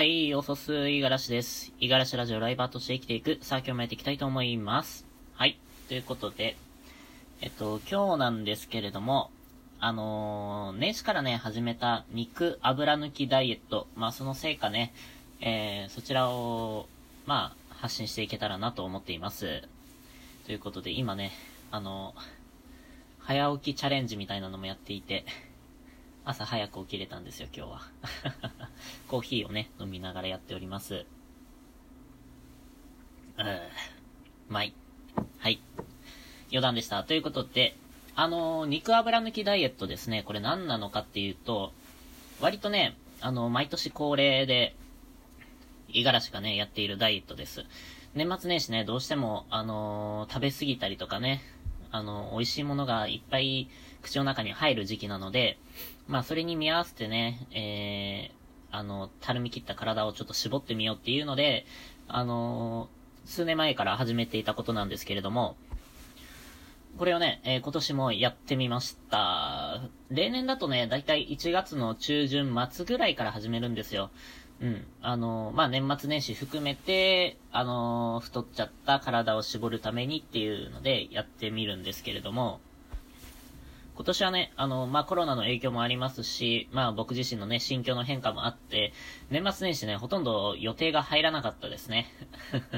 はい、おそす、いがらしです。いがらしラジオライバーとして生きていく、さあ今日もやっていきたいと思います。はい、ということで、えっと、今日なんですけれども、あのー、年始からね、始めた肉油抜きダイエット、まあその成果ね、えー、そちらを、まあ、発信していけたらなと思っています。ということで、今ね、あの早起きチャレンジみたいなのもやっていて、朝早く起きれたんですよ、今日は。コーヒーをね、飲みながらやっております。うー、まい。はい。余談でした。ということで、あのー肉油抜きダイエットですね、これ何なのかっていうと、割とね、あの毎年恒例で、五十嵐がね、やっているダイエットです。年末年始ね、どうしても、あのー食べ過ぎたりとかね、あの、美味しいものがいっぱい口の中に入る時期なので、まあ、それに見合わせてね、えー、あの、たるみ切った体をちょっと絞ってみようっていうので、あの数年前から始めていたことなんですけれども、これをね、えー今年もやってみました。例年だとね、だいたい1月の中旬末ぐらいから始めるんですよ。うん。あのまあ、年末年始含めて、あの太っちゃった体を絞るためにっていうのでやってみるんですけれども、今年はね、あの、まあ、コロナの影響もありますし、まあ、僕自身のね、心境の変化もあって、年末年始ね、ほとんど予定が入らなかったですね。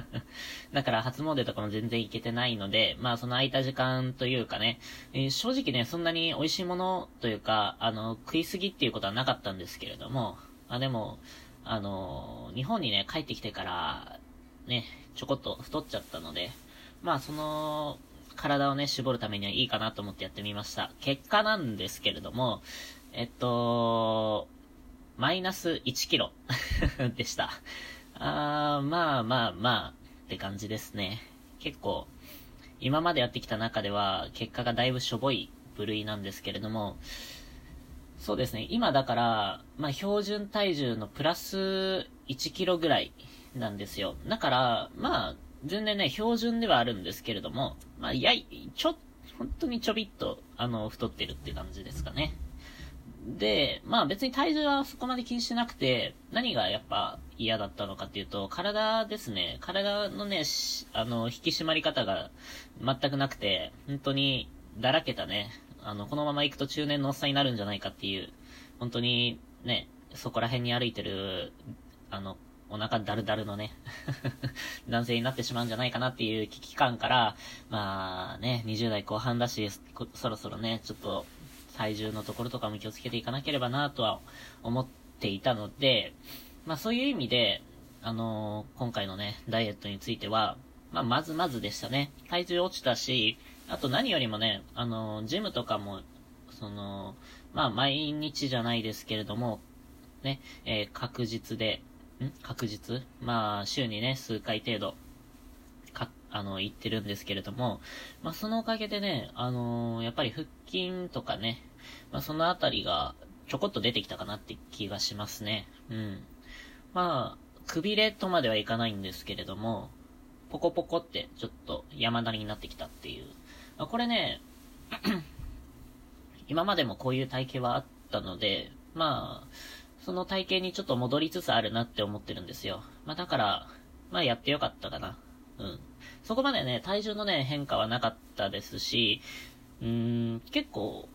だから、初詣とかも全然行けてないので、まあ、その空いた時間というかね、えー正直ね、そんなに美味しいものというか、あの、食いすぎっていうことはなかったんですけれども、あ、でも、あの、日本にね、帰ってきてから、ね、ちょこっと太っちゃったので、まあ、その、体をね、絞るためにはいいかなと思ってやってみました。結果なんですけれども、えっと、マイナス1キロ でした。あー、まあまあまあ、って感じですね。結構、今までやってきた中では、結果がだいぶしょぼい部類なんですけれども、そうですね、今だから、まあ標準体重のプラス1キロぐらいなんですよ。だから、まあ、全然ね、標準ではあるんですけれども、まあ、やい、ちょ、本当にちょびっと、あの、太ってるって感じですかね。で、まあ別に体重はそこまで気にしなくて、何がやっぱ嫌だったのかっていうと、体ですね。体のね、あの、引き締まり方が全くなくて、本当にだらけたね、あの、このまま行くと中年のおっさんになるんじゃないかっていう、本当にね、そこら辺に歩いてる、あの、お腹だるだるのね、男性になってしまうんじゃないかなっていう危機感から、まあね、20代後半だし、そろそろね、ちょっと体重のところとかも気をつけていかなければなとは思っていたので、まあそういう意味で、あのー今回のね、ダイエットについては、まあまずまずでしたね。体重落ちたし、あと何よりもね、あのジムとかも、その、まあ毎日じゃないですけれども、ね、えー確実で、ん？確実？まあ、週にね、数回程度、か、あの、行ってるんですけれども、まあ、そのおかげでね、あのーやっぱり腹筋とかね、まあ、そのあたりが、ちょこっと出てきたかなって気がしますね。うん。まあ、くびれとまではいかないんですけれども、ポコポコってちょっと山なりになってきたっていう。まあ、これね、今までもこういう体型はあったので、まあ、その体型にちょっと戻りつつあるなって思ってるんですよ。まあだから、まあやってよかったかな。うん。そこまでね、体重のね、変化はなかったですし、うーん、結構、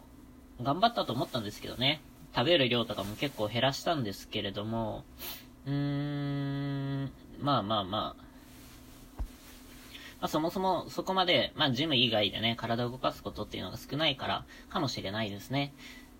頑張ったと思ったんですけどね。食べる量とかも結構減らしたんですけれども、うーん、まあまあまあ、まあそもそもそこまで、まあジム以外でね、体を動かすことっていうのが少ないから、かもしれないですね。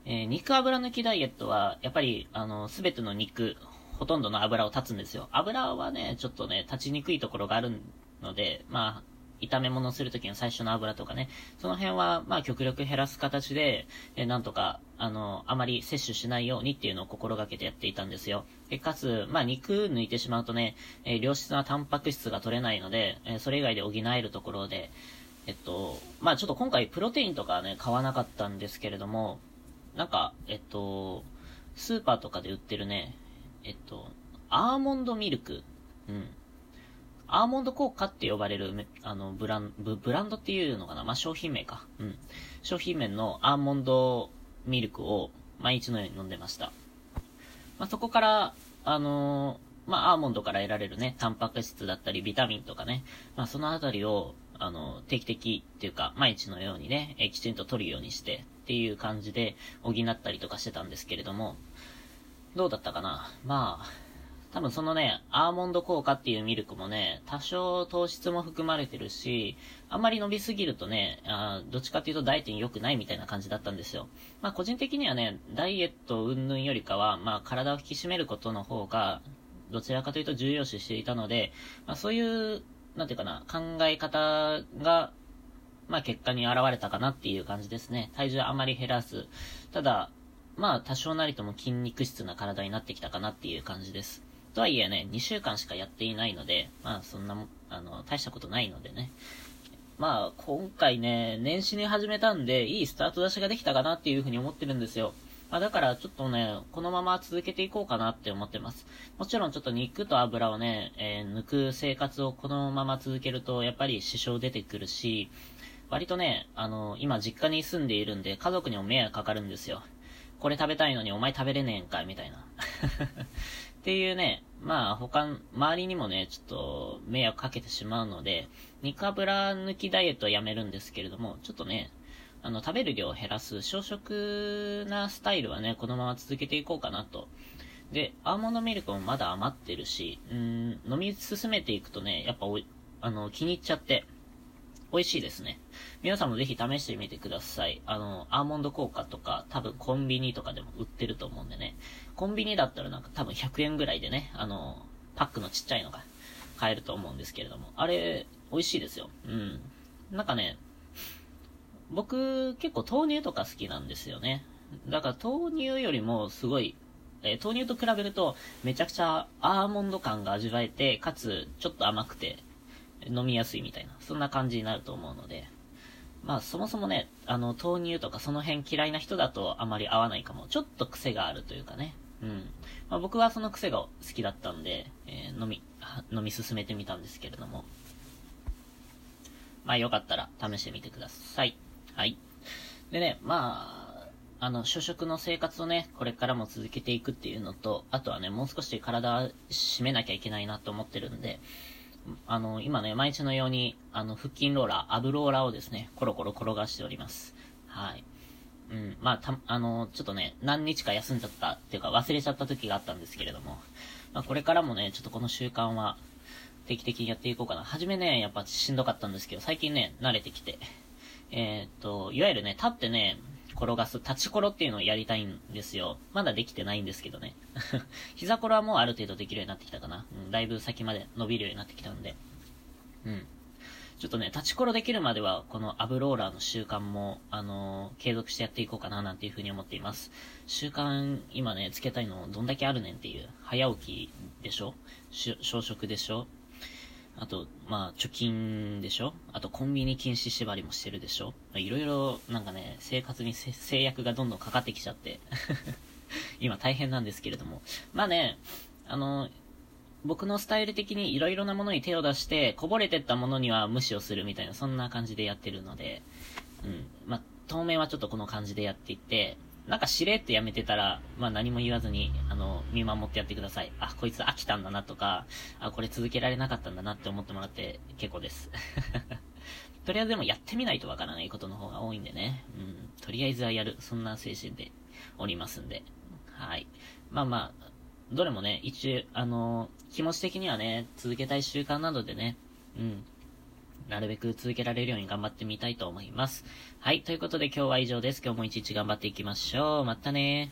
えー肉油抜きダイエットは、やっぱり、あの、すべての肉、ほとんどの油を断つんですよ。油はね、ちょっとね、立ちにくいところがあるので、まあ、炒め物するときの最初の油とかね、その辺は、まあ、極力減らす形で、えなんとか、あの、あまり摂取しないようにっていうのを心がけてやっていたんですよ。で、かつ、まあ、肉抜いてしまうとね、え良質なタンパク質が取れないので、えそれ以外で補えるところで、えっと、まあ、ちょっと今回プロテインとかね、買わなかったんですけれども、なんか、えっと、スーパーとかで売ってるね、えっと、アーモンドミルク。うん。アーモンド効果って呼ばれる、あの、ブラン、ブブランドっていうのかな？まあ、商品名か。うん。商品名のアーモンドミルクを毎日のように飲んでました。まあ、そこから、あのまあ、アーモンドから得られるね、タンパク質だったり、ビタミンとかね、まあ、そのあたりを、あの、定期的っていうか、毎日のようにね、えきちんと取るようにして、っていう感じで補ったりとかしてたんですけれども、どうだったかな？まあ、多分そのね、アーモンド効果っていうミルクもね、多少糖質も含まれてるし、あんまり伸びすぎるとね、あどっちかっていうとダイエットに良くないみたいな感じだったんですよ。まあ個人的にはね、ダイエット云々よりかは、まあ体を引き締めることの方が、どちらかというと重要視していたので、まあそういう、なんていうかな、考え方が、まあ結果に現れたかなっていう感じですね。体重あまり減らす。ただ、まあ多少なりとも筋肉質な体になってきたかなっていう感じです。とはいえね、2週間しかやっていないので、まあそんな、あの、大したことないのでね。まあ今回ね、年始に始めたんで、いいスタート出しができたかなっていうふうに思ってるんですよ。まあ、だからちょっとね、このまま続けていこうかなって思ってます。もちろんちょっと肉と油をね、えー、抜く生活をこのまま続けると、やっぱり支障出てくるし、割とね、あの、今実家に住んでいるんで、家族にも迷惑かかるんですよ。これ食べたいのにお前食べれねえんか、みたいな。っていうね、まあ他、周りにもね、ちょっと迷惑かけてしまうので、ニカブラ抜きダイエットはやめるんですけれども、ちょっとね、あの、食べる量を減らす小食なスタイルはね、このまま続けていこうかなと。で、アーモンドミルクもまだ余ってるし、うん、飲み進めていくとね、やっぱお、あの、気に入っちゃって、美味しいですね。皆さんもぜひ試してみてください。あの、アーモンド効果とか、多分コンビニとかでも売ってると思うんでね。コンビニだったらなんか多分100円ぐらいでね、あの、パックのちっちゃいのが買えると思うんですけれども。あれ、美味しいですよ。うん。なんかね、僕、結構豆乳とか好きなんですよね。だから豆乳よりもすごい、えー、豆乳と比べるとめちゃくちゃアーモンド感が味わえて、かつちょっと甘くて飲みやすいみたいな、そんな感じになると思うので、まあそもそもね、あの豆乳とかその辺嫌いな人だとあまり合わないかも。ちょっと癖があるというかね。うん。まあ僕はその癖が好きだったんで、えー、飲み、飲み進めてみたんですけれども。まあよかったら試してみてください。はい。でね、まあ、あの、初食の生活をね、これからも続けていくっていうのと、あとはね、もう少し体締めなきゃいけないなと思ってるんで、あの、今ね、毎日のように、あの、腹筋ローラー、アブローラーをですね、コロコロ転がしております。はい。うん、まあ、た、あの、ちょっとね、何日か休んじゃったっていうか忘れちゃった時があったんですけれども、まあ、これからもね、ちょっとこの習慣は定期的にやっていこうかな。はじめね、やっぱしんどかったんですけど、最近ね、慣れてきて、えー、っと、いわゆるね、立ってね、転がす、立ちころっていうのをやりたいんですよ。まだできてないんですけどね。膝ころはもうある程度できるようになってきたかな。うん、だいぶ先まで伸びるようになってきたんで。うん。ちょっとね、立ちころできるまでは、このアブローラーの習慣も、あのー、継続してやっていこうかななんていうふうに思っています。習慣、今ね、つけたいのどんだけあるねんっていう。早起きでしょ小食でしょ？あと、まあ、貯金でしょ？あと、コンビニ禁止縛りもしてるでしょ？いろいろ、なんかね、生活に制約がどんどんかかってきちゃって。今大変なんですけれども。まあね、あの、僕のスタイル的にいろいろなものに手を出して、こぼれてったものには無視をするみたいな、そんな感じでやってるので、うん。まあ、当面はちょっとこの感じでやっていって、なんかしれってやめてたら、まあ何も言わずに、見守ってやってください。あ、こいつ飽きたんだなとか、あ、これ続けられなかったんだなって思ってもらって結構です。とりあえずでもやってみないとわからないことの方が多いんでね。うん。とりあえずはやる。そんな精神でおりますんで。はい。まあまあ、どれもね、一応、あの、気持ち的にはね、続けたい習慣なのでね、うん。なるべく続けられるように頑張ってみたいと思います。はい、ということで今日は以上です。今日も一日頑張っていきましょう。またね